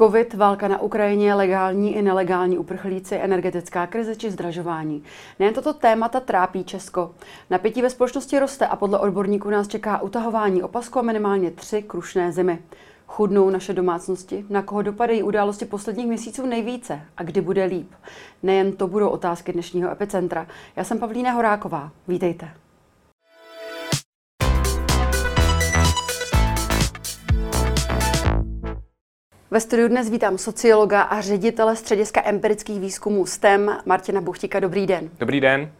Covid, válka na Ukrajině, legální i nelegální uprchlíci, energetická krize či zdražování. Nejen toto témata trápí Česko. Napětí ve společnosti roste a podle odborníků nás čeká utahování opasku a minimálně tři krušné zimy. Chudnou naše domácnosti? Na koho dopadají události posledních měsíců nejvíce? A kdy bude líp? Nejen to budou otázky dnešního epicentra. Já jsem Pavlína Horáková. Vítejte. Ve studiu dnes vítám sociologa a ředitele Střediska empirických výzkumů STEM Martina Buchtíka. Dobrý den. Dobrý den.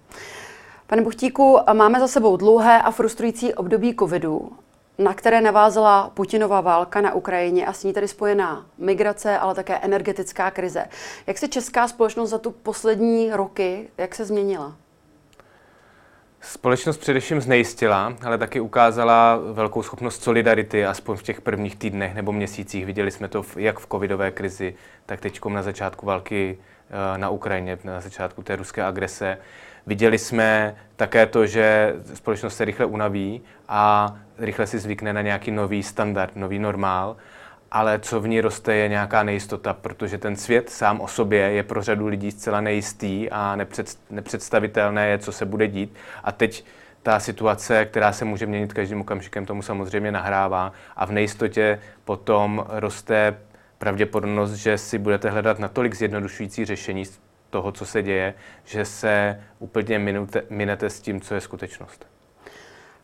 Pane Buchtíku, máme za sebou dlouhé a frustrující období covidu, na které navázala Putinova válka na Ukrajině a s ní tedy spojená migrace, ale také energetická krize. Jak se česká společnost za tu poslední roky, jak se změnila? Společnost především znejistila, ale taky ukázala velkou schopnost solidarity, aspoň v těch prvních týdnech nebo měsících. Viděli jsme to jak v covidové krizi, tak teď na začátku války eh, na Ukrajině, na začátku té ruské agrese. Viděli jsme také to, že společnost se rychle unaví a rychle si zvykne na nějaký nový standard, nový normál ale co v ní roste, je nějaká nejistota, protože ten svět sám o sobě je pro řadu lidí zcela nejistý a nepřed, nepředstavitelné je, co se bude dít. A teď ta situace, která se může měnit každým okamžikem, tomu samozřejmě nahrává a v nejistotě potom roste pravděpodobnost, že si budete hledat natolik zjednodušující řešení toho, co se děje, že se úplně minute, minete s tím, co je skutečnost.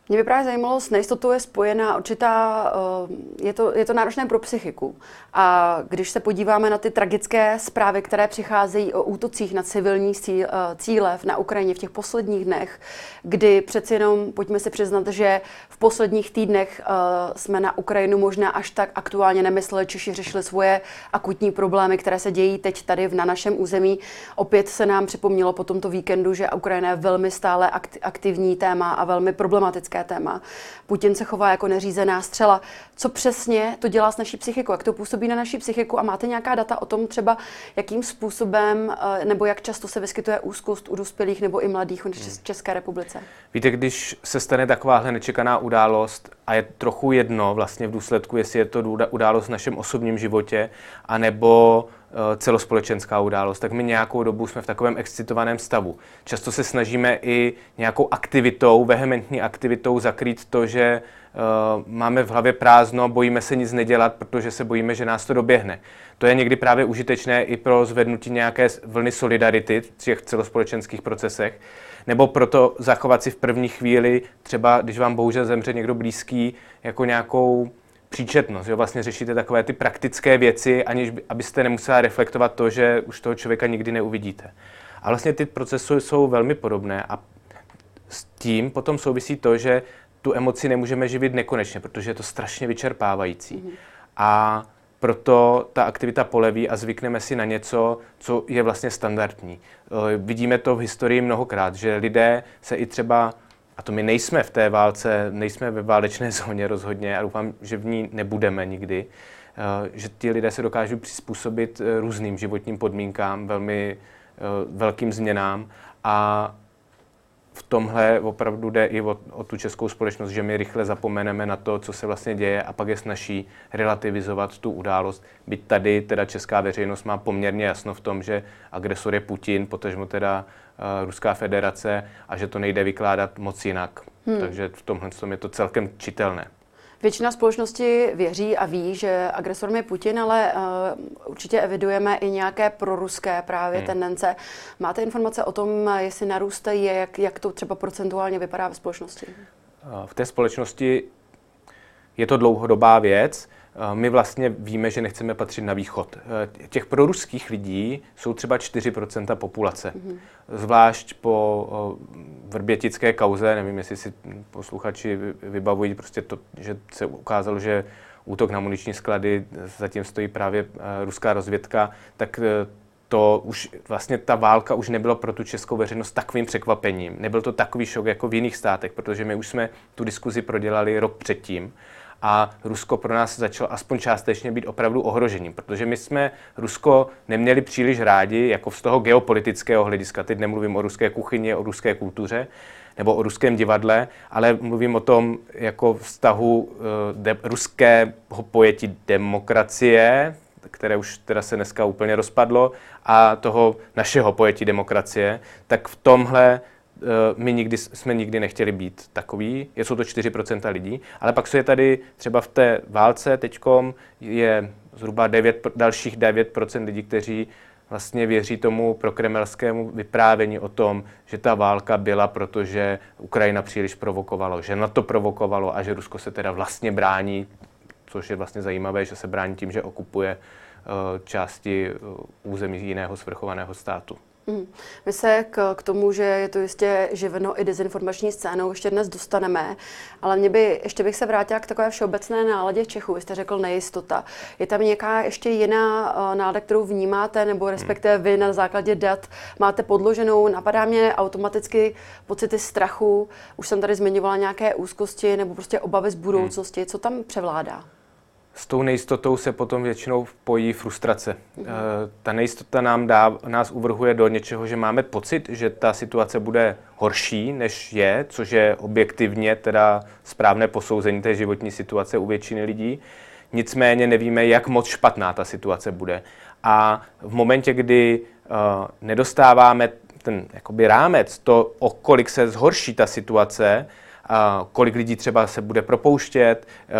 Mě by právě zajímalo, s nejistotou je spojená určitá, eh, je to, je to náročné pro psychiku. A když se podíváme na ty tragické zprávy, které přicházejí o útocích na civilní eh, cíle na Ukrajině v těch posledních dnech, kdy přeci jenom, pojďme si přiznat, že v posledních týdnech eh, jsme na Ukrajinu možná až tak aktuálně nemysleli, Češi řešili svoje akutní problémy, které se dějí teď tady na našem území. Opět se nám připomnělo po tomto víkendu, že Ukrajina je velmi stále aktivní téma a velmi problematické politické téma. Putin se chová jako neřízená střela. Co přesně to dělá s naší psychikou? Jak to působí na naší psychiku? A máte nějaká data o tom třeba, jakým způsobem eh, nebo jak často se vyskytuje úzkost u dospělých nebo i mladých v hmm. České republice? Víte, když se stane takováhle nečekaná událost a je trochu jedno vlastně v důsledku, jestli je to událost v našem osobním životě, anebo celospolečenská událost, tak my nějakou dobu jsme v takovém excitovaném stavu. Často se snažíme i nějakou aktivitou, vehementní aktivitou zakrýt to, že uh, máme v hlavě prázdno, bojíme se nic nedělat, protože se bojíme, že nás to doběhne. To je někdy právě užitečné i pro zvednutí nějaké vlny solidarity v těch celospolečenských procesech, nebo proto zachovat si v první chvíli, třeba když vám bohužel zemře někdo blízký, jako nějakou příčetnost. Jo? Vlastně řešíte takové ty praktické věci, aniž by, abyste nemusela reflektovat to, že už toho člověka nikdy neuvidíte. A vlastně ty procesy jsou velmi podobné a s tím potom souvisí to, že tu emoci nemůžeme živit nekonečně, protože je to strašně vyčerpávající. Mm-hmm. A proto ta aktivita poleví a zvykneme si na něco, co je vlastně standardní. Vidíme to v historii mnohokrát, že lidé se i třeba a to my nejsme v té válce, nejsme ve válečné zóně rozhodně a doufám, že v ní nebudeme nikdy, eh, že ti lidé se dokážou přizpůsobit eh, různým životním podmínkám, velmi eh, velkým změnám a v tomhle opravdu jde i o, o tu českou společnost, že my rychle zapomeneme na to, co se vlastně děje a pak je snaží relativizovat tu událost. Byť tady teda česká veřejnost má poměrně jasno v tom, že agresor je Putin, potažmo teda Ruská federace a že to nejde vykládat moc jinak. Hmm. Takže v tomhle tom je to celkem čitelné. Většina společnosti věří a ví, že agresorem je Putin, ale uh, určitě evidujeme i nějaké proruské právě hmm. tendence. Máte informace o tom, jestli narůstají, jak, jak to třeba procentuálně vypadá ve společnosti? V té společnosti je to dlouhodobá věc. My vlastně víme, že nechceme patřit na východ. Těch proruských lidí jsou třeba 4% populace. Mm-hmm. Zvlášť po vrbětické kauze, nevím, jestli si posluchači vybavují, prostě to, že se ukázalo, že útok na muniční sklady, zatím stojí právě ruská rozvědka, tak e, to už vlastně ta válka už nebyla pro tu českou veřejnost takovým překvapením. Nebyl to takový šok jako v jiných státech, protože my už jsme tu diskuzi prodělali rok předtím a Rusko pro nás začalo aspoň částečně být opravdu ohrožením, protože my jsme Rusko neměli příliš rádi, jako z toho geopolitického hlediska. Teď nemluvím o ruské kuchyni, o ruské kultuře nebo o ruském divadle, ale mluvím o tom jako vztahu uh, de- ruského pojetí demokracie, které už teda se dneska úplně rozpadlo, a toho našeho pojetí demokracie, tak v tomhle eh, my nikdy, jsme nikdy nechtěli být takový, jsou to 4% lidí, ale pak je tady třeba v té válce teďkom je zhruba 9, dalších 9% lidí, kteří vlastně věří tomu prokremelskému vyprávění o tom, že ta válka byla, protože Ukrajina příliš provokovalo, že na to provokovalo a že Rusko se teda vlastně brání, což je vlastně zajímavé, že se brání tím, že okupuje eh, části eh, území jiného svrchovaného státu. Mm. My se k, k tomu, že je to jistě živeno i dezinformační scénou, ještě dnes dostaneme, ale mě by, ještě bych se vrátila k takové všeobecné náladě v Čechu. Vy jste řekl nejistota. Je tam nějaká ještě jiná uh, nálada, kterou vnímáte, nebo respektive vy na základě dat máte podloženou? Napadá mě automaticky pocity strachu. Už jsem tady zmiňovala nějaké úzkosti nebo prostě obavy z budoucnosti. Co tam převládá? S tou nejistotou se potom většinou pojí frustrace. Mm. Ta nejistota nám dá, nás uvrhuje do něčeho, že máme pocit, že ta situace bude horší, než je, což je objektivně teda správné posouzení té životní situace u většiny lidí. Nicméně nevíme, jak moc špatná ta situace bude. A v momentě, kdy uh, nedostáváme ten jakoby rámec, to, o kolik se zhorší ta situace, kolik lidí třeba se bude propouštět, eh,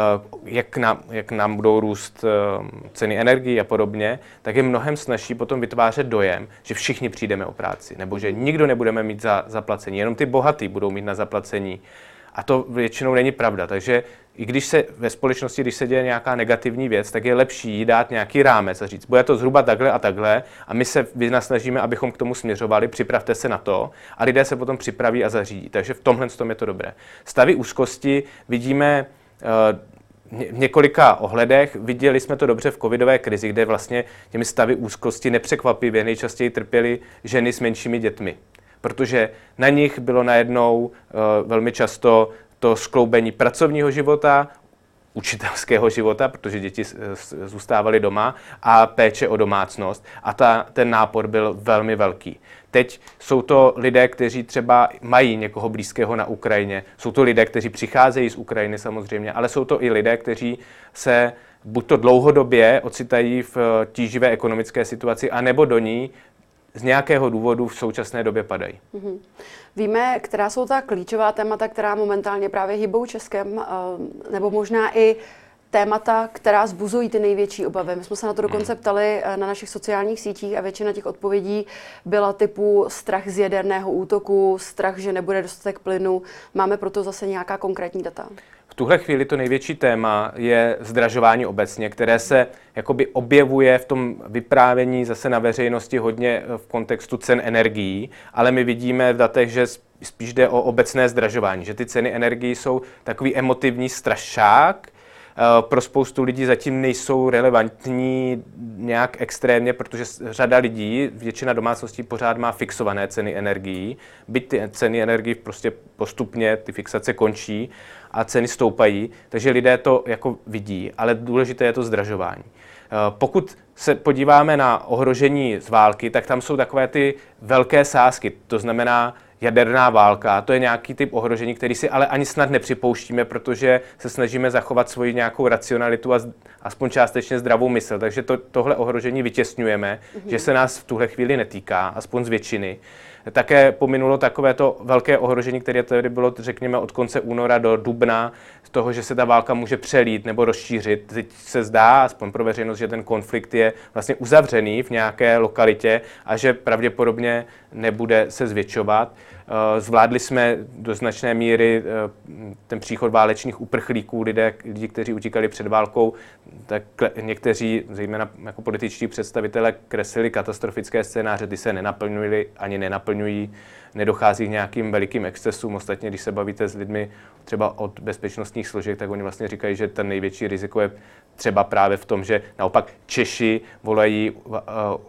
jak nám, jak nám budou růst eh, ceny energii a podobně, tak je mnohem snažší potom vytvářet dojem, že všichni přijdeme o práci, nebo že nikdo nebudeme mít za zaplacení, jenom ty bohatý budou mít na zaplacení. A to většinou není pravda. Takže i když se ve společnosti, když se děje nějaká negativní věc, tak je lepší jí dát nějaký rámec a říct, bude to zhruba takhle a takhle a my se vynasnažíme, abychom k tomu směřovali, připravte se na to a lidé se potom připraví a zařídí. Takže v tomhle tom je to dobré. Stavy úzkosti vidíme v několika ohledech. Viděli jsme to dobře v covidové krizi, kde vlastně těmi stavy úzkosti nepřekvapivě nejčastěji trpěly ženy s menšími dětmi protože na nich bylo najednou uh, velmi často to skloubení pracovního života, učitelského života, protože děti zůstávaly doma, a péče o domácnost. A ta, ten nápor byl velmi velký. Teď jsou to lidé, kteří třeba mají někoho blízkého na Ukrajině. Jsou to lidé, kteří přicházejí z Ukrajiny samozřejmě, ale jsou to i lidé, kteří se buď to dlouhodobě ocitají v tíživé ekonomické situaci, anebo do ní z nějakého důvodu v současné době padají. Mm-hmm. Víme, která jsou ta klíčová témata, která momentálně právě hybou Českem, eh, nebo možná i témata, která zbuzují ty největší obavy. My jsme se na to dokonce hmm. ptali eh, na našich sociálních sítích a většina těch odpovědí byla typu strach z jaderného útoku, strach, že nebude dostatek plynu. Máme proto zase nějaká konkrétní data? V tuhle chvíli to největší téma je zdražování obecně, které se jakoby objevuje v tom vyprávění zase na veřejnosti hodně eh, v kontextu cen energií, ale my vidíme v datech, že spíš jde o obecné zdražování, že ty ceny energií jsou takový emotivní strašák, pro spoustu lidí zatím nejsou relevantní nějak extrémně, protože řada lidí, většina domácností pořád má fixované ceny energií, byť ty ceny energií prostě postupně, ty fixace končí a ceny stoupají, takže lidé to jako vidí, ale důležité je to zdražování. Eh, pokud se podíváme na ohrožení z války, tak tam jsou takové ty velké sázky, to znamená jaderná válka. To je nějaký typ ohrožení, který si ale ani snad nepřipouštíme, protože se snažíme zachovat svoji nějakou racionalitu a aspoň částečně zdravou mysl. Takže to, tohle ohrožení vytěsňujeme, mm-hmm. že se nás v tuhle chvíli netýká, aspoň z většiny. Také pominulo takové to velké ohrožení, které tady bylo, řekněme, od konce února do dubna, z toho, že se ta válka může přelít nebo rozšířit. Teď se zdá, aspoň pro veřejnost, že ten konflikt je vlastně uzavřený v nějaké lokalitě a že pravděpodobně nebude se zvětšovat. Eh, zvládli jsme do značné míry eh, ten příchod válečných uprchlíků, lidé, lidi, kteří utíkali před válkou, tak někteří, zejména jako političtí představitelé, kreslili katastrofické scénáře, ty se nenaplňují ani nenaplňují nedochází k nějakým velikým excesům. Ostatně, když se bavíte s lidmi třeba od bezpečnostních složek, tak oni vlastně říkají, že ten největší riziko je třeba právě v tom, že naopak Češi volají uh,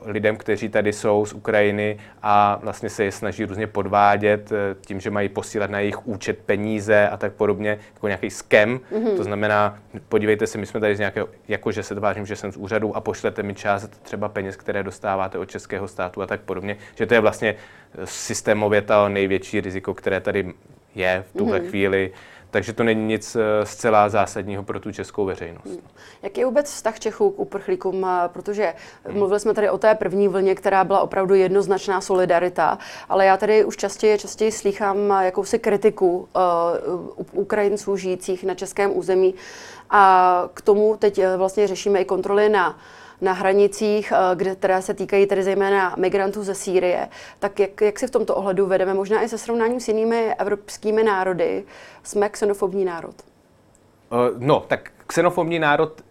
lidem, kteří tady jsou z Ukrajiny a vlastně se je snaží různě podvádět uh, tím, že mají posílat na jejich účet peníze a tak podobně, jako nějaký skem. Mm-hmm. To znamená, podívejte se, my jsme tady z nějakého, jako že se tvářím, že jsem z úřadu a pošlete mi část třeba peněz, které dostáváte od českého státu a tak podobně. Že to je vlastně systémově to největší riziko, které tady je v tuhle mm-hmm. chvíli. takže to není nic eh, zcela zásadního pro tu českou veřejnost. Hmm. Jaký je vůbec vztah Čechů k uprchlíkům? Protože hmm. mluvili jsme tady o té první vlně, která byla opravdu jednoznačná solidarita, ale já tady už častěji, častěji slýchám jakousi kritiku uh, Ukrajinců žijících na českém území a k tomu teď vlastně řešíme i kontroly na na hranicích, eh, kde, které se týkají tedy zejména migrantů ze Sýrie, tak jak, jak si v tomto ohledu vedeme, možná i se srovnáním s jinými evropskými národy, jsme xenofobní národ? Uh, no, tak xenofobní národ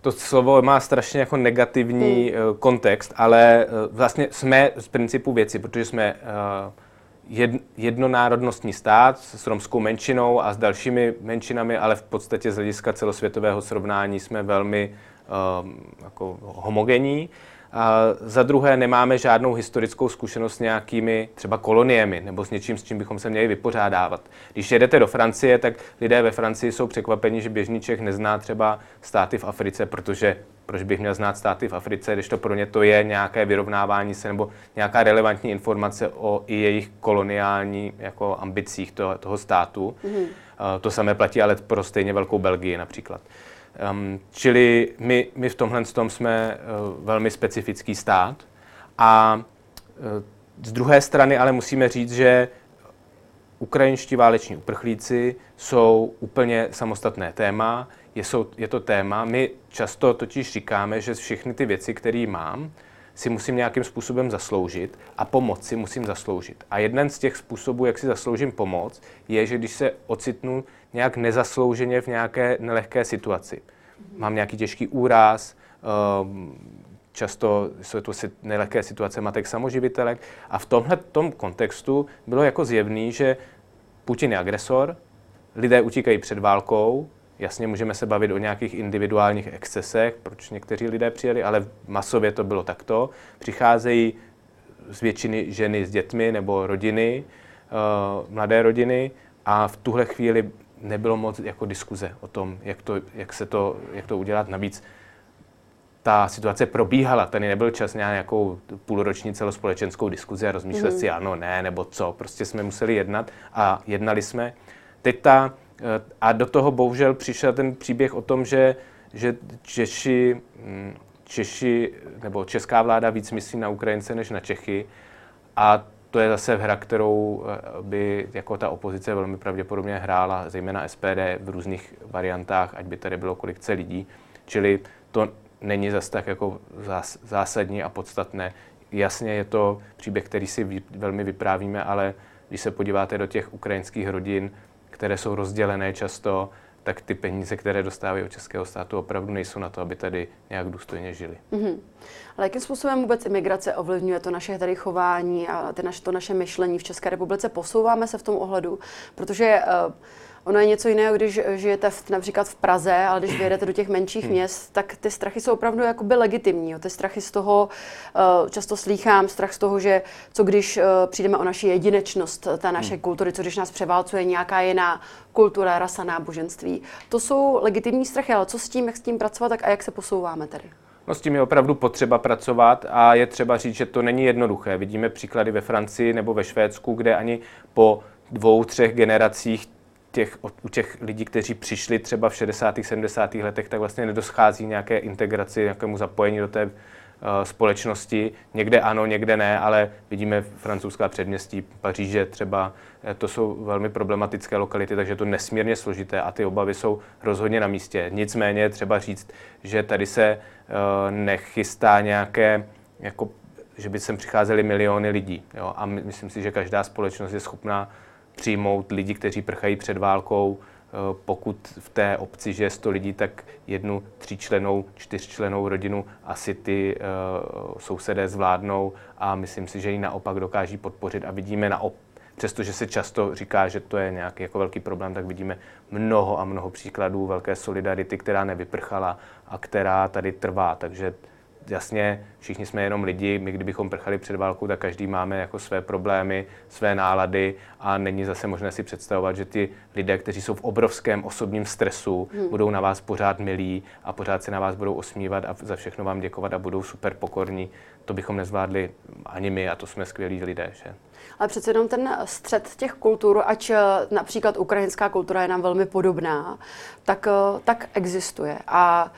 to slovo má strašně jako negativní hmm. kontext, ale vlastně jsme z principu věci, protože jsme jednonárodnostní stát s romskou menšinou a s dalšími menšinami, ale v podstatě z hlediska celosvětového srovnání jsme velmi jako homogenní. A za druhé nemáme žádnou historickou zkušenost s nějakými třeba koloniemi nebo s něčím, s čím bychom se měli vypořádávat. Když jedete do Francie, tak lidé ve Francii jsou překvapeni, že běžný Čech nezná třeba státy v Africe, protože proč bych měl znát státy v Africe, když to pro ně to je nějaké vyrovnávání se nebo nějaká relevantní informace o i jejich koloniální jako ambicích toho, toho státu. Mm-hmm. To samé platí ale pro stejně velkou Belgii například. Um, čili my, my v tomhle tom jsme uh, velmi specifický stát. A uh, z druhé strany ale musíme říct, že ukrajinští váleční uprchlíci jsou úplně samostatné téma. Je, jsou, je to téma, my často totiž říkáme, že všechny ty věci, které mám, si musím nějakým způsobem zasloužit a pomoc si musím zasloužit. A jeden z těch způsobů, jak si zasloužím pomoc, je, že když se ocitnu nějak nezaslouženě v nějaké nelehké situaci. Mám nějaký těžký úraz, ehm, často jsou to nelehké situace matek samoživitelek a v tomhle tom kontextu bylo jako zjevný, že Putin je agresor, lidé utíkají před válkou, jasně můžeme se bavit o nějakých individuálních excesech, proč někteří lidé přijeli, ale masově to bylo takto. Přicházejí z většiny ženy s dětmi nebo rodiny, uh, mladé rodiny a v tuhle chvíli nebylo moc jako diskuze o tom, jak to, jak se to, jak to udělat. Navíc ta situace probíhala, tady nebyl čas na nějakou půlroční celospolečenskou diskuzi a rozmýšlet mm. si ano, ne, nebo co. Prostě jsme museli jednat a jednali jsme. Teď ta, eh, a do toho bohužel přišel ten příběh o tom, že, že Češi, hm, Češi nebo česká vláda víc myslí na Ukrajince než na Čechy. A to je zase hra, kterou eh, by jako ta opozice velmi pravděpodobně hrála, zejména SPD v různých variantách, ať by tady bylo kolik chce lidí. Čili to není zase tak jako zásadní a podstatné. Jasně je to příběh, který si velmi vyprávíme, ale když se podíváte do těch ukrajinských rodin, které jsou rozdělené často, tak ty peníze, které dostávají od českého státu, opravdu nejsou na to, aby tady nějak důstojně žili. Mm-hmm. Ale jakým způsobem vůbec imigrace ovlivňuje to naše tady chování a ty naš, to naše myšlení v České republice? Posouváme se v tom ohledu? Protože uh, Ono je něco jiného, když žijete v, například v Praze, ale když vyjedete do těch menších hmm. měst, tak ty strachy jsou opravdu jakoby legitimní. Jo. Ty strachy z toho, uh, často slýchám, strach z toho, že co když uh, přijdeme o naši jedinečnost té naše hmm. kultury, co když nás převálcuje nějaká jiná kultura, rasa, náboženství. To jsou legitimní strachy, ale co s tím, jak s tím pracovat tak a jak se posouváme tady? No s tím je opravdu potřeba pracovat a je třeba říct, že to není jednoduché. Vidíme příklady ve Francii nebo ve Švédsku, kde ani po dvou, třech generacích těch, u těch lidí, kteří přišli třeba v 60. 70. letech, tak vlastně nedoschází nějaké integraci, nějakému zapojení do té uh, společnosti. Někde ano, někde ne, ale vidíme francouzská předměstí, Paříže třeba, eh, to jsou velmi problematické lokality, takže je to nesmírně složité a ty obavy jsou rozhodně na místě. Nicméně třeba říct, že tady se uh, nechystá nějaké jako že by sem přicházely miliony lidí. Jo? A myslím si, že každá společnost je schopná přijmout lidi, kteří prchají před válkou. Eh, pokud v té obci žije 100 lidí, tak jednu tříčlenou, čtyřčlenou rodinu asi ty uh, sousedé zvládnou a myslím si, že ji naopak dokáží podpořit a vidíme naopak přestože se často říká, že to je nějaký jako velký problém, tak vidíme mnoho a mnoho příkladů velké solidarity, která nevyprchala a která tady trvá. Takže jasně, všichni jsme jenom lidi, my kdybychom prchali před válkou, tak každý máme jako své problémy, své nálady a není zase možné si představovat, že ty lidé, kteří jsou v obrovském osobním stresu, hmm. budou na vás pořád milí a pořád se na vás budou osmívat a za všechno vám děkovat a budou super pokorní. to bychom nezvládli ani my a to jsme skvělí lidé. Že? Ale přece jenom ten střed těch kultur, ať například ukrajinská kultura je nám velmi podobná, tak, tak existuje. A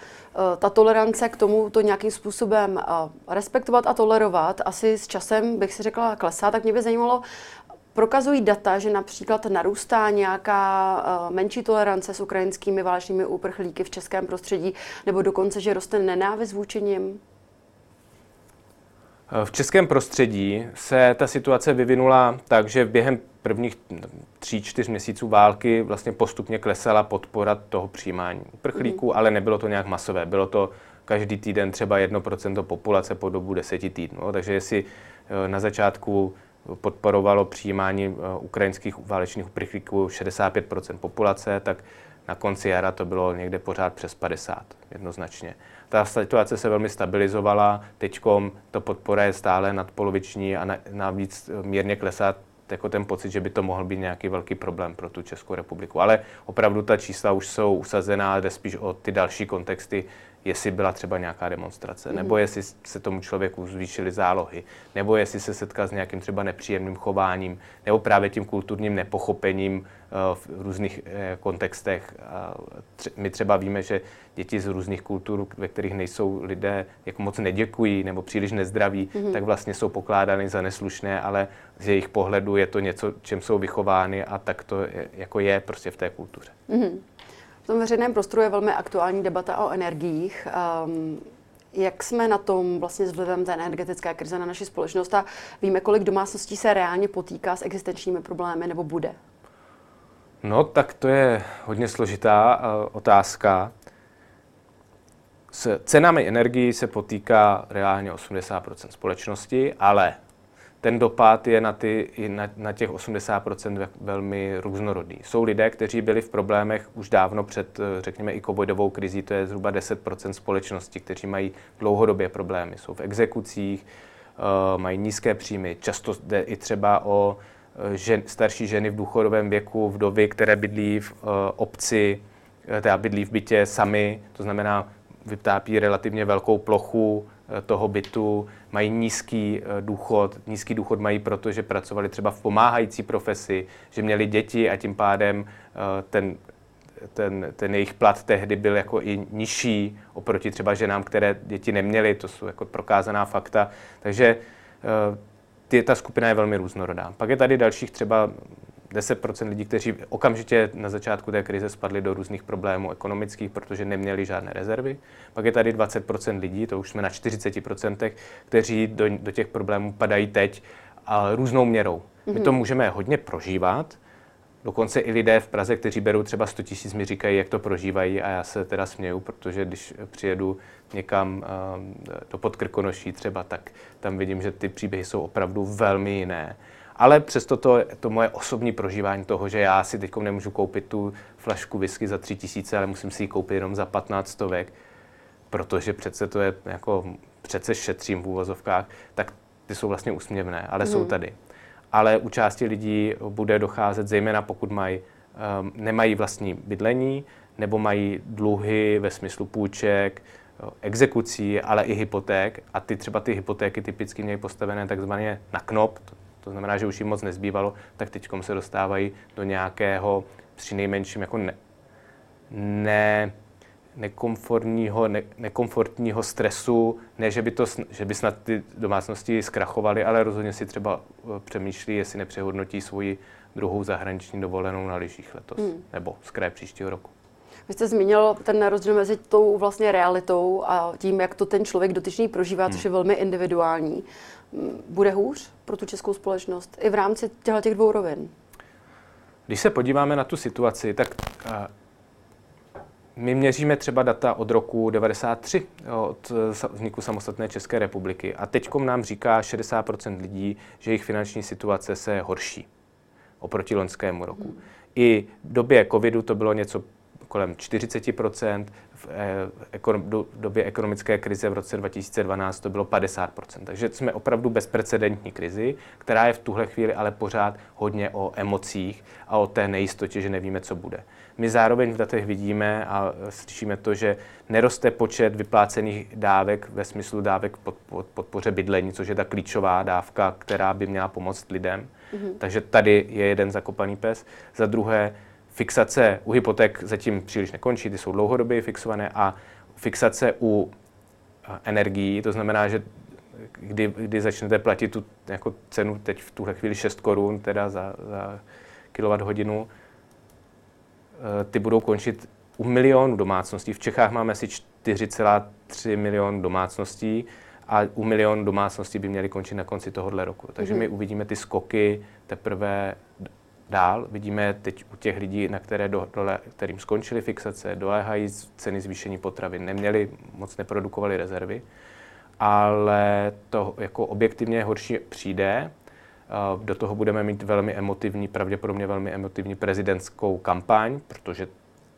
ta tolerance k tomu to nějakým způsobem respektovat a tolerovat asi s časem, bych si řekla, klesá, tak mě by zajímalo, Prokazují data, že například narůstá nějaká uh, menší tolerance s ukrajinskými válečnými úprchlíky v českém prostředí, nebo dokonce, že roste nenávist vůči nim? V českém prostředí se ta situace vyvinula tak, že během prvních tří, čtyř měsíců války vlastně postupně klesala podpora toho přijímání uprchlíků, mm. ale nebylo to nějak masové. Bylo to každý týden třeba 1% populace po dobu deseti týdnů. Takže jestli eh, na začátku podporovalo přijímání eh, ukrajinských válečných uprchlíků 65% populace, tak na konci jara to bylo někde pořád přes 50, jednoznačně. Ta situace se velmi stabilizovala, teď to podpora je stále nadpoloviční a navíc mírně klesá jako ten pocit, že by to mohl být nějaký velký problém pro tu Českou republiku. Ale opravdu ta čísla už jsou usazená, jde spíš o ty další kontexty, jestli byla třeba nějaká demonstrace, mm. nebo jestli se tomu člověku zvýšily zálohy, nebo jestli se setkal s nějakým třeba nepříjemným chováním, nebo právě tím kulturním nepochopením uh, v různých uh, kontextech. Uh, my třeba víme, že děti z různých kultur, ve kterých nejsou lidé, jako moc neděkují nebo příliš nezdraví, mm. tak vlastně jsou pokládány za neslušné, ale z jejich pohledu je to něco, čem jsou vychovány a tak to je, jako je prostě v té kultuře. Mm. V tom veřejném prostoru je velmi aktuální debata o energiích. Um, jak jsme na tom vlastně s vlivem té energetické krize na naši společnost a víme, kolik domácností se reálně potýká s existenčními problémy nebo bude? No, tak to je hodně složitá uh, otázka. S cenami energií se potýká reálně 80% společnosti, ale ten dopad je na, ty, na, na těch 80% velmi různorodý. Jsou lidé, kteří byli v problémech už dávno před, eh, řekněme, i covidovou krizí, to je zhruba 10% společnosti, kteří mají dlouhodobě problémy. Jsou v exekucích, uh, mají nízké příjmy, často jde i třeba o eh, žen, starší ženy v důchodovém věku, vdovy, které bydlí v obci, teda bydlí v bytě sami, to znamená, vytápí relativně velkou plochu Eh, toho bytu, mají nízký eh, důchod. Nízký důchod mají proto, že pracovali třeba v pomáhající profesi, že měli děti a tím pádem eh, ten, ten, ten jejich plat tehdy byl jako i nižší oproti třeba ženám, které děti neměly. To jsou jako prokázaná fakta. Takže ta skupina je velmi různorodá. Pak je tady dalších třeba 10% lidí, kteří okamžitě na začátku té krize spadli do různých problémů ekonomických, protože neměli žádné rezervy. Pak je tady 20% lidí, to už jsme na 40%, kteří do, do těch problémů padají teď a různou měrou. My to mhm. můžeme hodně prožívat, Dokonce i lidé v Praze, kteří berou třeba 100 tisíc, mi říkají, jak to prožívají a já se teda směju, protože když přijedu někam do Podkrkonoší třeba, tak tam vidím, že ty příběhy jsou opravdu velmi jiné. Ale přesto to, to moje osobní prožívání toho, že já si teď nemůžu koupit tu flašku whisky za tři tisíce, ale musím si ji koupit jenom za 15 stovek, protože přece to je jako, přece šetřím v úvozovkách, tak ty jsou vlastně úsměvné, ale mm. jsou tady. Ale u části lidí bude docházet, zejména pokud mají, um, nemají vlastní bydlení, nebo mají dluhy ve smyslu půjček, exekucí, ale i hypoték. A ty třeba ty hypotéky typicky mějí postavené takzvaně na knop, to znamená, že už jim moc nezbývalo, tak teď se dostávají do nějakého při nejmenším jako ne, ne nekomfortního, ne, nekomfortního stresu, ne, že by, to, že by snad ty domácnosti zkrachovaly, ale rozhodně si třeba eh, přemýšlí, jestli nepřehodnotí svoji druhou zahraniční dovolenou na lyžích letos, hmm. nebo z kraje příštího roku. Vy jste zmínil ten rozdíl mezi tou vlastně realitou a tím, jak to ten člověk dotyčný prožívá, hmm. což je velmi individuální bude hůř pro tu českou společnost i v rámci těch dvou rovin? Když se podíváme na tu situaci, tak my měříme třeba data od roku 93, od vzniku samostatné České republiky. A teď nám říká 60% lidí, že jejich finanční situace se horší oproti loňskému roku. Hmm. I v době covidu to bylo něco kolem 40% v eh, době ekonomické krize v roce 2012 to bylo 50% Takže jsme opravdu bezprecedentní krizi, která je v tuhle chvíli ale pořád hodně o emocích a o té nejistotě, že nevíme, co bude. My zároveň v datech vidíme a slyšíme to, že neroste počet vyplácených dávek ve smyslu dávek pod, pod, podpoře bydlení, což je ta klíčová dávka, která by měla pomoct lidem. Mm-hmm. Takže tady je jeden zakopaný pes. Za druhé, fixace u hypoték zatím příliš nekončí, ty jsou dlouhodobě fixované a fixace u eh, energií, to znamená, že kdy, kdy začnete platit tu jako cenu teď v tuhle chvíli 6 korun teda za, za kilowatt hodinu, eh, ty budou končit u milionu domácností. V Čechách máme asi 4,3 milion domácností a u milionu domácností by měly končit na konci tohohle roku. Takže my mhm. uvidíme ty skoky teprve dál. Vidíme teď u těch lidí, na které do, dole, kterým skončily fixace, doléhají ceny zvýšení potravin, neměli, moc neprodukovali rezervy, ale to jako objektivně horší přijde. Do toho budeme mít velmi emotivní, pravděpodobně velmi emotivní prezidentskou kampaň, protože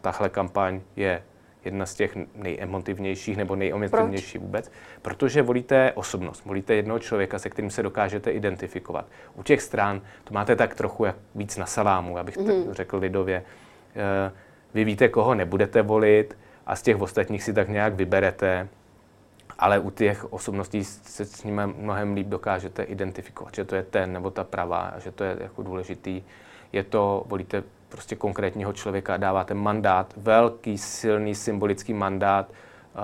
tahle kampaň je jedna z těch nejemotivnějších nebo nejemotivnější vůbec, protože volíte osobnost, volíte jednoho člověka, se kterým se dokážete identifikovat. U těch stran to máte tak trochu jak víc na salámu, abych mm. tak řekl lidově. Eh, vy víte, koho nebudete volit a z těch ostatních si tak nějak vyberete, ale u těch osobností se s nimi mnohem líp dokážete identifikovat, že to je ten nebo ta pravá, že to je jako důležitý. Je to, volíte prostě konkrétního člověka, dáváte mandát, velký, silný, symbolický mandát uh,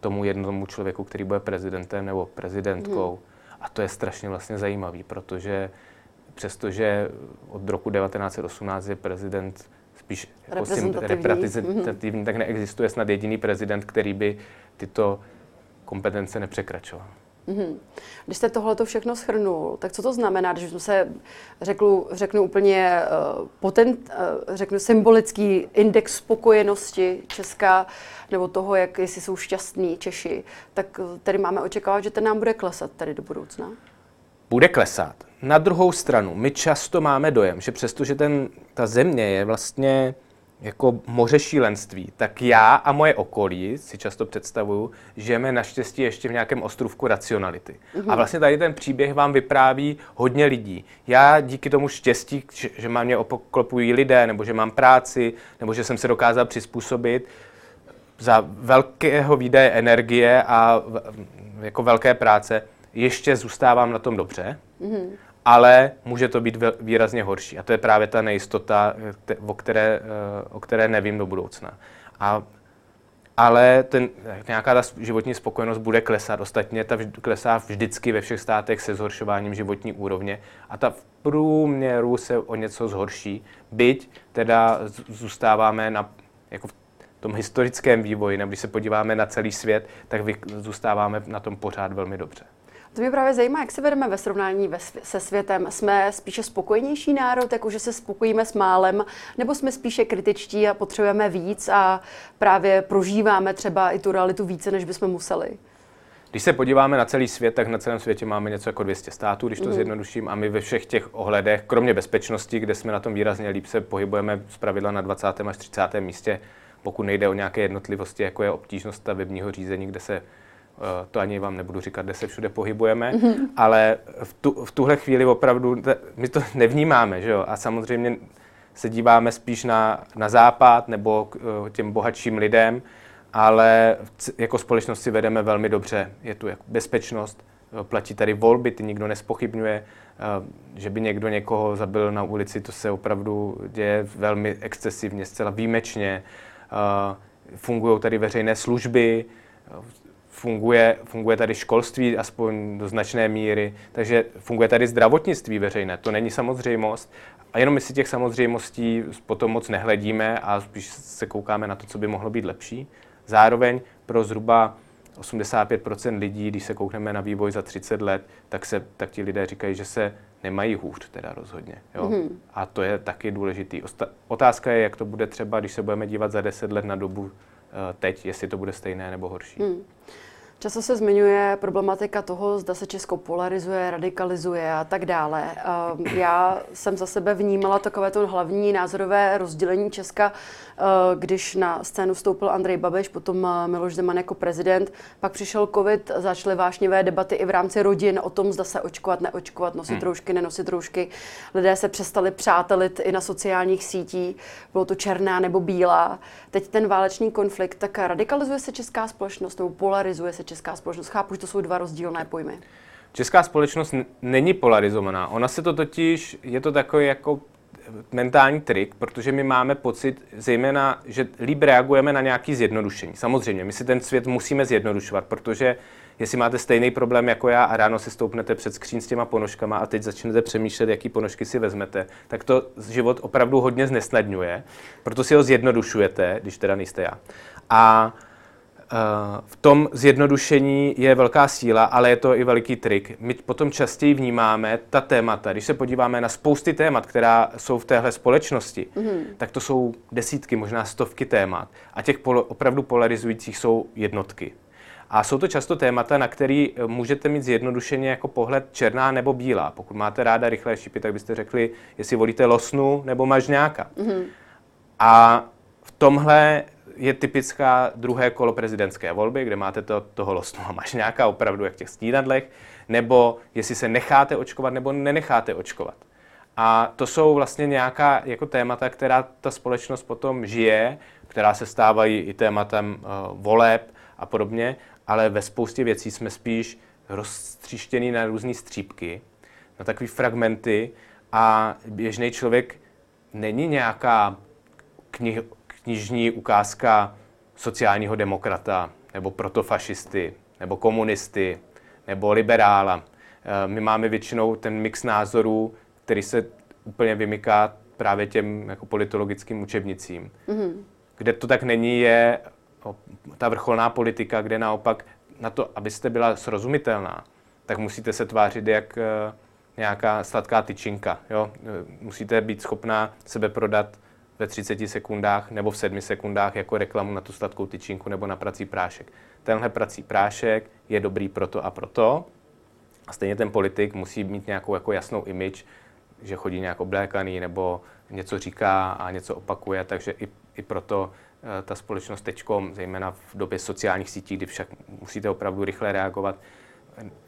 tomu jednomu člověku, který bude prezidentem nebo prezidentkou. Hmm. A to je strašně vlastně zajímavý, protože přestože od roku 1918 je prezident spíš jako reprezentativní tak neexistuje snad jediný prezident, který by tyto kompetence nepřekračoval. Mm-hmm. Když jste tohle všechno schrnul, tak co to znamená, když se řeknu, řeknu úplně uh, potent, uh, řeknu symbolický index spokojenosti Česka nebo toho, jak jestli jsou šťastní Češi, tak tady máme očekávat, že ten nám bude klesat tady do budoucna? Bude klesat. Na druhou stranu, my často máme dojem, že přestože ten, ta země je vlastně jako moře šílenství, tak já a moje okolí si často představuju, žijeme naštěstí ještě v nějakém ostrovku racionality. Mm-hmm. A mhm. vlastně tady ten příběh vám vypráví hodně lidí. Já díky tomu štěstí, že, že mám mě opoklopují lidé, nebo že mám práci, nebo že jsem se dokázal přizpůsobit, za velkého výdaje energie a jako velké práce ještě zůstávám na tom dobře. Mm-hmm ale může to být výrazně horší. A to je právě ta nejistota, o které, eh, o které nevím do budoucna. A, ale ten, nějaká ta životní spokojenost bude klesat. Ostatně ta klesá vždycky ve všech státech se zhoršováním životní úrovně. A ta v průměru se o něco zhorší, byť teda zůstáváme na, jako v tom historickém vývoji, nebo když se podíváme na celý svět, tak zůstáváme na tom pořád velmi dobře. To mě právě zajímá, jak se vedeme ve srovnání ve, se světem. Jsme spíše spokojenější národ, jakože se spokojíme s málem, nebo jsme spíše kritičtí a potřebujeme víc a právě prožíváme třeba i tu realitu více, než bychom museli? Když se podíváme na celý svět, tak na celém světě máme něco jako 200 států, když to mm. zjednoduším, a my ve všech těch ohledech, kromě bezpečnosti, kde jsme na tom výrazně líp, se pohybujeme z pravidla na 20. až 30. místě, pokud nejde o nějaké jednotlivosti, jako je obtížnost stavebního řízení, kde se to ani vám nebudu říkat, kde se všude pohybujeme, mm-hmm. ale v, tu, v tuhle chvíli opravdu my to nevnímáme, že jo? A samozřejmě se díváme spíš na, na západ nebo k eh, těm bohatším lidem, ale jako společnost si vedeme velmi dobře. Je tu jako bezpečnost, eh, platí tady volby, ty nikdo nespochybňuje, že by někdo někoho zabil na ulici, to se opravdu děje velmi excesivně, zcela výjimečně. Fungují tady veřejné služby, funguje, funguje tady školství aspoň do značné míry, takže funguje tady zdravotnictví veřejné, to není samozřejmost. A jenom my si těch samozřejmostí potom moc nehledíme a spíš se koukáme na to, co by mohlo být lepší. Zároveň pro zhruba 85 lidí, když se koukneme na vývoj za 30 let, tak, se, tak ti lidé říkají, že se nemají hůř, teda rozhodně. Jo? Mm-hmm. A to je taky důležitý. Otázka je, jak to bude třeba, když se budeme dívat za 10 let na dobu uh, teď, jestli to bude stejné nebo horší. Mm. Často se zmiňuje problematika toho, zda se Česko polarizuje, radikalizuje a tak dále. Ehm, já jsem za sebe vnímala takové to hlavní názorové rozdělení Česka, když na scénu vstoupil Andrej Babiš, potom eh, Miloš Zeman jako prezident, pak přišel covid, začaly vášnivé debaty i v rámci rodin o tom, zda se očkovat, neočkovat, nosit hmm. roušky, nenosit roušky. Lidé se přestali přátelit i na sociálních sítích, bylo to černá nebo bílá. Teď ten válečný konflikt, tak radikalizuje se česká společnost nebo polarizuje se česká společnost? Chápu, že to jsou dva rozdílné pojmy. Česká společnost není polarizovaná. Ona se to totiž, je to takový jako mentální trik, protože my máme pocit, zejména, že líp reagujeme na nějaký zjednodušení. Samozřejmě, my si ten svět musíme zjednodušovat, protože jestli máte stejný problém jako já a ráno si stoupnete před skříň s těma ponožkama a teď začnete přemýšlet, jaký ponožky si vezmete, tak to život opravdu hodně znesnadňuje, proto si ho zjednodušujete, když teda nejste já. A v tom zjednodušení je velká síla, ale je to i veliký trik. My potom častěji vnímáme ta témata. Když se podíváme na spousty témat, která jsou v téhle společnosti, mm-hmm. tak to jsou desítky, možná stovky témat. A těch polo, opravdu polarizujících jsou jednotky. A jsou to často témata, na který eh, můžete mít zjednodušeně jako pohled černá nebo bílá. Pokud máte ráda rychlé šipy, tak byste řekli, jestli volíte losnu nebo mažňáka. Mm-hmm. A v tomhle je typická druhé kolo prezidentské volby, kde máte to, toho losnu a mažňáka opravdu jak těch snídadlech, nebo jestli se necháte očkovat nebo nenecháte očkovat. A to jsou vlastně nějaká jako témata, která ta společnost potom žije, která se stávají i tématem uh, voleb a podobně, ale ve spoustě věcí jsme spíš roztříštěný na různé střípky, na takové fragmenty a běžný člověk není nějaká knih, knižní ukázka sociálního demokrata, nebo protofašisty, nebo komunisty, nebo liberála. Eh, my máme většinou ten mix názorů, který se úplně vymyká právě těm jako politologickým učebnicím. Mm-hmm. Kde to tak není, je ta vrcholná politika, kde naopak na to, abyste byla srozumitelná, tak musíte se tvářit jak eh, nějaká sladká tyčinka. Jo? Eh, musíte být schopná sebe prodat ve 30 sekundách nebo v 7 sekundách jako reklamu na tu sladkou tyčinku nebo na prací prášek. Tenhle prací prášek je dobrý proto a proto. A stejně ten politik musí mít nějakou jako jasnou image, že chodí nějak oblékaný nebo něco říká a něco opakuje, takže i, i proto eh, ta společnost teďkom, zejména v době sociálních sítí, kdy však musíte opravdu rychle reagovat,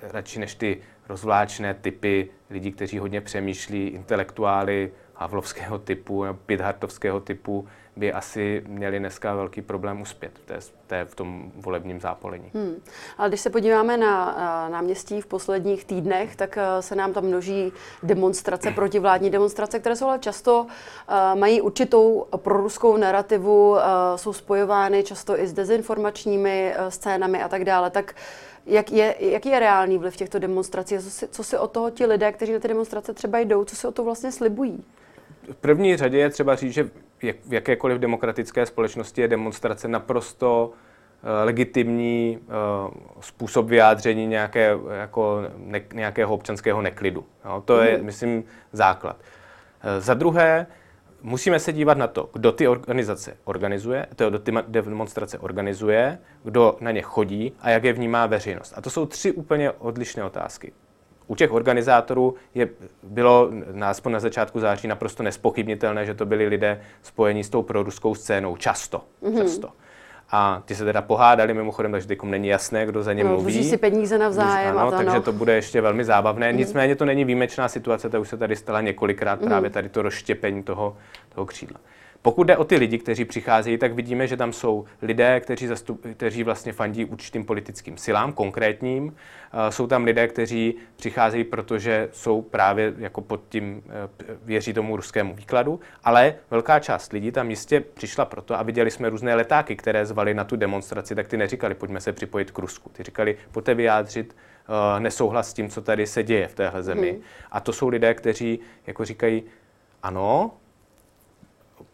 radši než ty rozvláčné typy lidí, kteří hodně přemýšlí, intelektuály, havlovského typu nebo pidhartovského typu by asi měli dneska velký problém uspět v, té, té, v tom volebním zápolení. Hmm. Ale když se podíváme na náměstí v posledních týdnech, tak eh, se nám tam množí demonstrace, protivládní demonstrace, které jsou ale často uh, mají určitou proruskou narrativu, uh, jsou spojovány často i s dezinformačními scénami a tak dále. Tak jak je, jaký je reálný vliv těchto demonstrací? Co si, co si od toho ti lidé, kteří na ty demonstrace třeba jdou, co si o to vlastně slibují? V první řadě je třeba říct, že v jakékoliv demokratické společnosti je demonstrace naprosto uh, legitimní uh, způsob vyjádření nějaké, jako ne, nějakého občanského neklidu. Jo? To je, mm. myslím, základ. Uh, za druhé, musíme se dívat na to, kdo ty organizace organizuje, to kdo ty demonstrace organizuje, kdo na ně chodí a jak je vnímá veřejnost. A to jsou tři úplně odlišné otázky u těch organizátorů je, bylo aspoň na začátku září naprosto nespochybnitelné, že to byli lidé spojení s tou proruskou scénou. Často. Mm-hmm. často. A ty se teda pohádali mimochodem, takže teď není jasné, kdo za ně no, mluví. si peníze navzájem. Ano, a to, takže no. to bude ještě velmi zábavné. Mm. Nicméně to není výjimečná situace, to už se tady stala několikrát mm. právě tady to rozštěpení toho, toho křídla. Pokud jde o ty lidi, kteří přicházejí, tak vidíme, že tam jsou lidé, kteří, zastup, kteří vlastně fandí určitým politickým silám, konkrétním. Eh, jsou tam lidé, kteří přicházejí, protože jsou právě jako pod tím, eh, věří tomu ruskému výkladu, ale velká část lidí tam jistě přišla proto a viděli jsme různé letáky, které zvali na tu demonstraci, tak ty neříkali, pojďme se připojit k Rusku. Ty říkali, pojďte vyjádřit uh, nesouhlas s tím, co tady se děje v téhle zemi. Hmm. A to jsou lidé, kteří jako říkají, ano,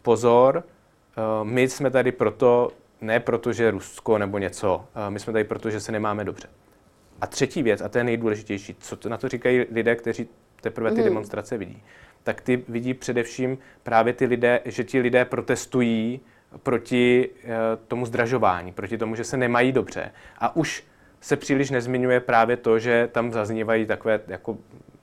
pozor, eh, my jsme tady proto, ne proto, že Rusko nebo něco, eh, my jsme tady proto, že se nemáme dobře. A třetí věc, a to je nejdůležitější, co to, na to říkají lidé, kteří teprve ty mm. demonstrace vidí, tak ty vidí především právě ty lidé, že ti lidé protestují proti uh, tomu zdražování, proti tomu, že se nemají dobře. A už se příliš nezmiňuje právě to, že tam zaznívají takové, jako,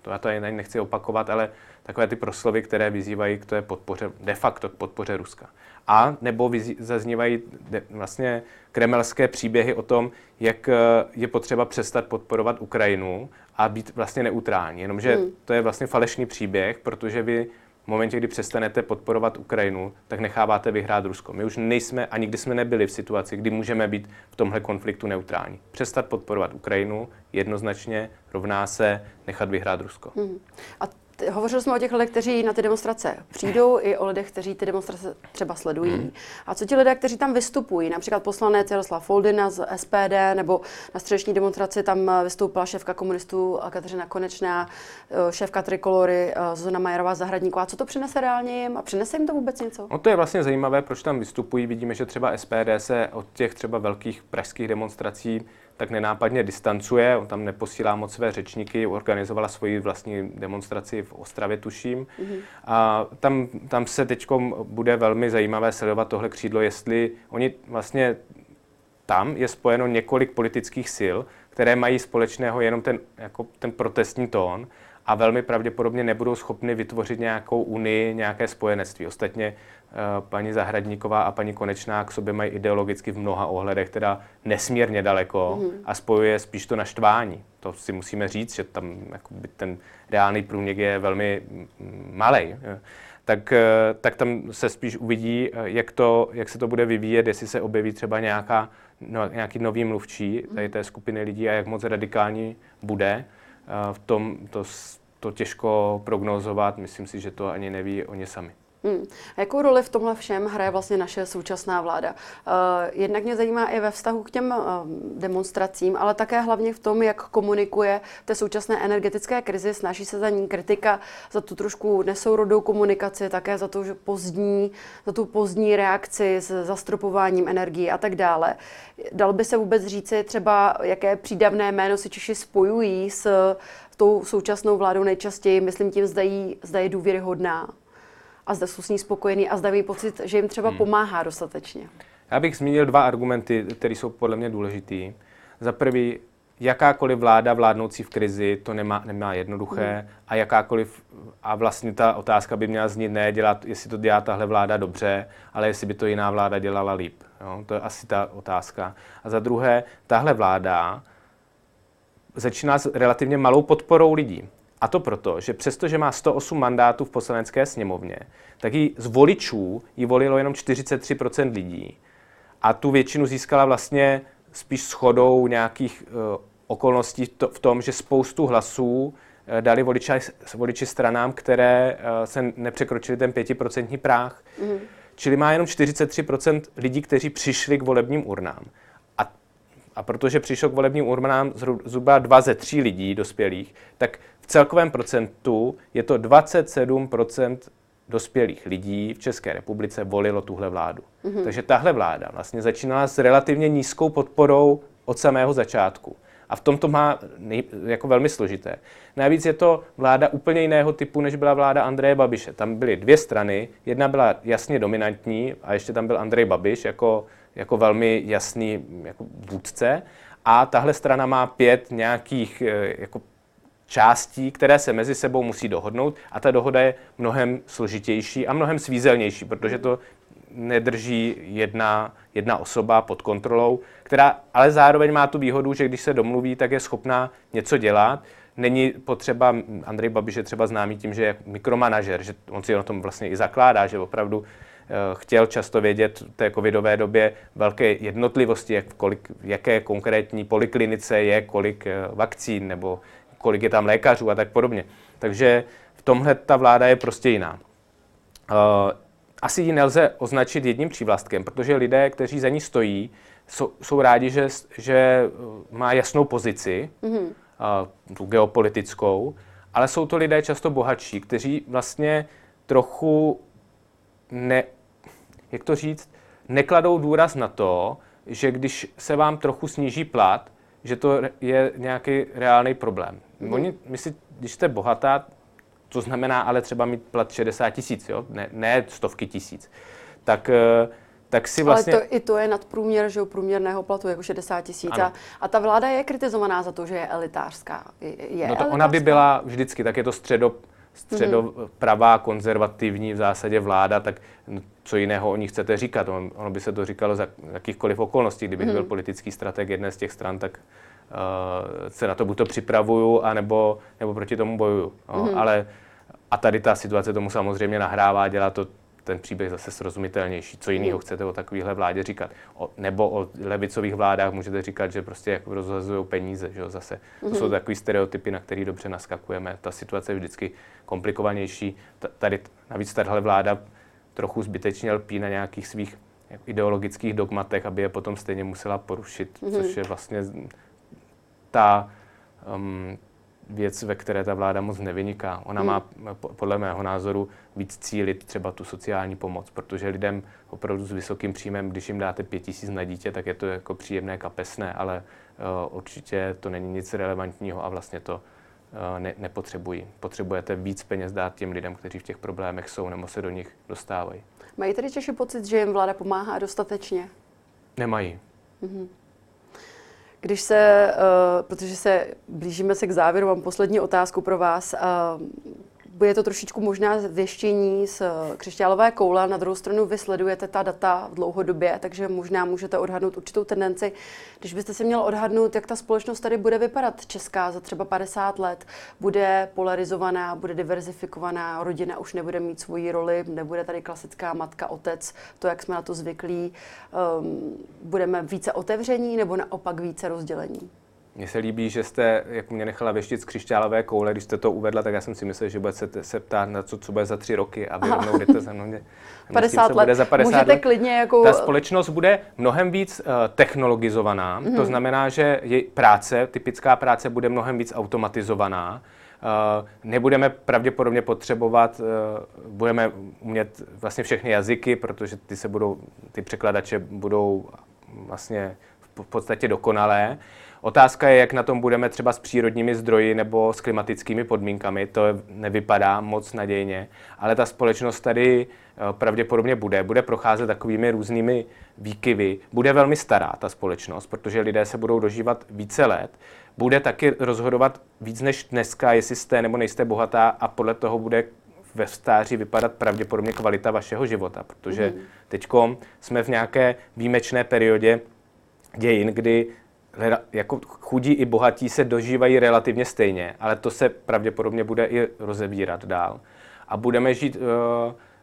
to já to ani nechci opakovat, ale takové ty proslovy, které vyzývají k té podpoře, de facto k podpoře Ruska. A nebo vyzý, zaznívají de, vlastně kremelské příběhy o tom, jak eh, je potřeba přestat podporovat Ukrajinu a být vlastně neutrální. Jenomže hmm. to je vlastně falešný příběh, protože vy v momentě, kdy přestanete podporovat Ukrajinu, tak necháváte vyhrát Rusko. My už nejsme a nikdy jsme nebyli v situaci, kdy můžeme být v tomhle konfliktu neutrální. Přestat podporovat Ukrajinu jednoznačně rovná se nechat vyhrát Rusko. Hmm. A Hovořili jsme o těch lidech, kteří na ty demonstrace přijdou, i o lidech, kteří ty demonstrace třeba sledují. Hmm. A co ti lidé, kteří tam vystupují? Například poslanec Jaroslav Foldina z SPD, nebo na středeční demonstraci tam vystoupila šéfka komunistů Kateřina Konečná, eh, šéfka Trikolory eh, Zuzana Majerová Zahradníková. Co to přinese reálně jim a přinese jim to vůbec něco? No to je vlastně zajímavé, proč tam vystupují. Vidíme, že třeba SPD se od těch třeba velkých pražských demonstrací tak nenápadně distancuje, on tam neposílá moc své řečníky, organizovala svoji vlastní demonstraci v Ostravě, tuším. Mm-hmm. A tam, tam se teď bude velmi zajímavé sledovat tohle křídlo, jestli oni vlastně tam je spojeno několik politických sil, které mají společného jenom ten, jako ten protestní tón a velmi pravděpodobně nebudou schopni vytvořit nějakou unii, nějaké spojenectví. Ostatně paní Zahradníková a paní Konečná k sobě mají ideologicky v mnoha ohledech teda nesmírně daleko mm. a spojuje spíš to naštvání. To si musíme říct, že tam ten reálný průměr je velmi malý. Tak, eh, tak tam se spíš uvidí, eh, jak, to, jak se to bude vyvíjet, jestli se objeví třeba nějaká, no, nějaký nový mluvčí tady té skupiny lidí a jak moc radikální bude. V tom to, to těžko prognozovat, myslím si, že to ani neví oni sami. Hmm. A jakou roli v tomhle všem hraje vlastně naše současná vláda? Uh, jednak mě zajímá i ve vztahu k těm uh, demonstracím, ale také hlavně v tom, jak komunikuje té současné energetické krizi. Snaží se za ní kritika za tu trošku nesourodou komunikaci, také za to, že pozdní, za tu pozdní reakci s zastropováním energii a tak dále. Dal by se vůbec říci třeba, jaké přídavné jméno si Češi spojují s tou současnou vládou nejčastěji, myslím tím, zda, jí, zda je důvěryhodná? A zda jsou s ní spokojení a zda mají pocit, že jim třeba hmm. pomáhá dostatečně. Já bych zmínil dva argumenty, které jsou podle mě důležitý. Za prvý, jakákoliv vláda vládnoucí v krizi to nemá, nemá jednoduché hmm. a jakákoliv, a vlastně ta otázka by měla znít ne dělat, jestli to dělá tahle vláda dobře, ale jestli by to jiná vláda dělala líp. Jo? To je asi ta otázka. A za druhé, tahle vláda začíná s relativně malou podporou lidí. A to proto, že přestože má 108 mandátů v poslanecké sněmovně, tak ji z voličů ji volilo jenom 43% lidí. A tu většinu získala vlastně spíš shodou nějakých uh, okolností to, v tom, že spoustu hlasů uh, dali voliči, voliči stranám, které uh, se nepřekročili ten 5% práh. Mm. Čili má jenom 43% lidí, kteří přišli k volebním urnám. A, protože přišlo k volebním urnám zhruba dva ze tří lidí dospělých, tak v celkovém procentu je to 27% dospělých lidí v České republice volilo tuhle vládu. Mm-hmm. Takže tahle vláda vlastně začínala s relativně nízkou podporou od samého začátku. A v tom to má nej, jako velmi složité. Navíc je to vláda úplně jiného typu, než byla vláda Andreje Babiše. Tam byly dvě strany, jedna byla jasně dominantní a ještě tam byl Andrej Babiš jako, jako velmi jasný jako vůdce. A tahle strana má pět nějakých eh, jako částí, které se mezi sebou musí dohodnout a ta dohoda je mnohem složitější a mnohem svízelnější, protože to nedrží jedna, jedna osoba pod kontrolou, která ale zároveň má tu výhodu, že když se domluví, tak je schopná něco dělat. Není potřeba, Andrej Babiš je třeba známý tím, že je mikromanažer, že on si o tom vlastně i zakládá, že opravdu chtěl často vědět v té covidové době velké jednotlivosti, jak kolik, v jaké konkrétní poliklinice je kolik eh, vakcín nebo kolik je tam lékařů a tak podobně. Takže v tomhle ta vláda je prostě jiná. Uh, asi ji nelze označit jedním přívlastkem, protože lidé, kteří za ní stojí, jsou, jsou rádi, že, že má jasnou pozici, mm-hmm. tu geopolitickou, ale jsou to lidé často bohatší, kteří vlastně trochu ne, jak to říct, nekladou důraz na to, že když se vám trochu sníží plat, že to je nějaký reálný problém. Mm. Oni, my si, když jste bohatá, to znamená ale třeba mít plat 60 tisíc, ne, ne stovky tisíc, tak, eh, tak si vlastně... Ale to, i to je nadprůměr, že průměrného platu, jako 60 tisíc. A, a ta vláda je kritizovaná za to, že je elitářská. Je, je no to elitářská? ona by byla vždycky, tak je to středo, středopravá, konzervativní v zásadě vláda, tak co jiného o ní chcete říkat? On, ono by se to říkalo za jakýchkoliv okolností. Kdybych mm. byl politický strateg jedné z těch stran, tak uh, se na to buď to připravuju, anebo, nebo proti tomu bojuju. No, mm. Ale a tady ta situace tomu samozřejmě nahrává, dělá to ten příběh zase srozumitelnější. Co jiného mm. chcete o takovéhle vládě říkat? O, nebo o levicových vládách můžete říkat, že prostě jako rozhazují peníze. Že jo? Zase to mm. jsou takové stereotypy, na které dobře naskakujeme. Ta situace je vždycky komplikovanější. Tady, navíc tahle vláda trochu zbytečně lpí na nějakých svých ideologických dogmatech, aby je potom stejně musela porušit, mm. což je vlastně ta, um, věc, ve které ta vláda moc nevyniká. Ona hmm. má podle mého názoru víc cílit třeba tu sociální pomoc, protože lidem opravdu s vysokým příjmem, když jim dáte pět tisíc na dítě, tak je to jako příjemné kapesné, ale uh, určitě to není nic relevantního a vlastně to uh, ne, nepotřebují. Potřebujete víc peněz dát těm lidem, kteří v těch problémech jsou nebo se do nich dostávají. Mají tedy Češi pocit, že jim vláda pomáhá dostatečně? Nemají. Mm-hmm. Když se, uh, protože se blížíme se k závěru, mám poslední otázku pro vás. Bude to trošičku možná věštění z křišťálové koule, na druhou stranu vy sledujete ta data v dlouhodobě, takže možná můžete odhadnout určitou tendenci. Když byste si měl odhadnout, jak ta společnost tady bude vypadat česká za třeba 50 let, bude polarizovaná, bude diverzifikovaná, rodina už nebude mít svoji roli, nebude tady klasická matka, otec, to, jak jsme na to zvyklí, um, budeme více otevření nebo naopak více rozdělení? Mně se líbí, že jste jako mě nechala věštit z křišťálové koule, když jste to uvedla, tak já jsem si myslel, že budete se, se ptát na co, co bude za tři roky a vy rovnou jdete za mnou. 50 let. Bude za 50 Můžete let. klidně jako... Ta společnost bude mnohem víc uh, technologizovaná, mm-hmm. to mhm. znamená, že je práce, typická práce bude mnohem víc automatizovaná. Uh, nebudeme pravděpodobně potřebovat, uh, budeme umět vlastně všechny jazyky, protože ty se budou, ty překladače budou vlastně v podstatě dokonalé. Otázka je, jak na tom budeme třeba s přírodními zdroji nebo s klimatickými podmínkami. To nevypadá moc nadějně, ale ta společnost tady eh, pravděpodobně bude. Bude procházet takovými různými výkyvy. Bude velmi stará ta společnost, protože lidé se budou dožívat více let. Bude taky rozhodovat víc než dneska, jestli jste nebo nejste bohatá a podle toho bude ve stáří vypadat pravděpodobně kvalita vašeho života, protože mm. teď jsme v nějaké výjimečné periodě dějin, kdy jako chudí i bohatí se dožívají relativně stejně, ale to se pravděpodobně bude i rozebírat dál. A budeme žít uh,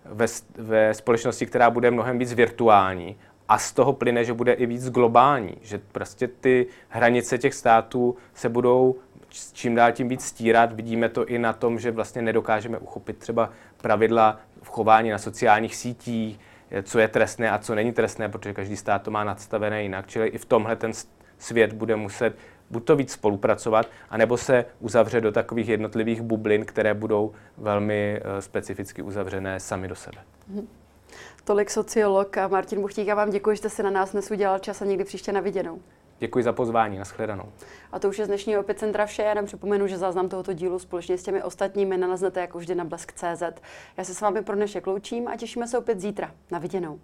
ve, ve společnosti, která bude mnohem víc virtuální a z toho plyne, že bude i víc globální, že prostě ty hranice těch států se budou čím dál tím víc stírat. Vidíme to i na tom, že vlastně nedokážeme uchopit třeba pravidla v chování na sociálních sítích, co je trestné a co není trestné, protože každý stát to má nadstavené jinak. Čili i v tomhle ten svět bude muset buď to víc spolupracovat, anebo se uzavře do takových jednotlivých bublin, které budou velmi uh, specificky uzavřené sami do sebe. Mm-hmm. Tolik sociolog a Martin Buchtík, já vám děkuji, že jste si na nás dnes udělal čas a někdy příště na viděnou. Děkuji za pozvání, nashledanou. A to už je z dnešního Epicentra vše. Já jenom připomenu, že záznam tohoto dílu společně s těmi ostatními naleznete jako vždy na blesk.cz. Já se s vámi pro dnešek loučím a těšíme se opět zítra. Na viděnou.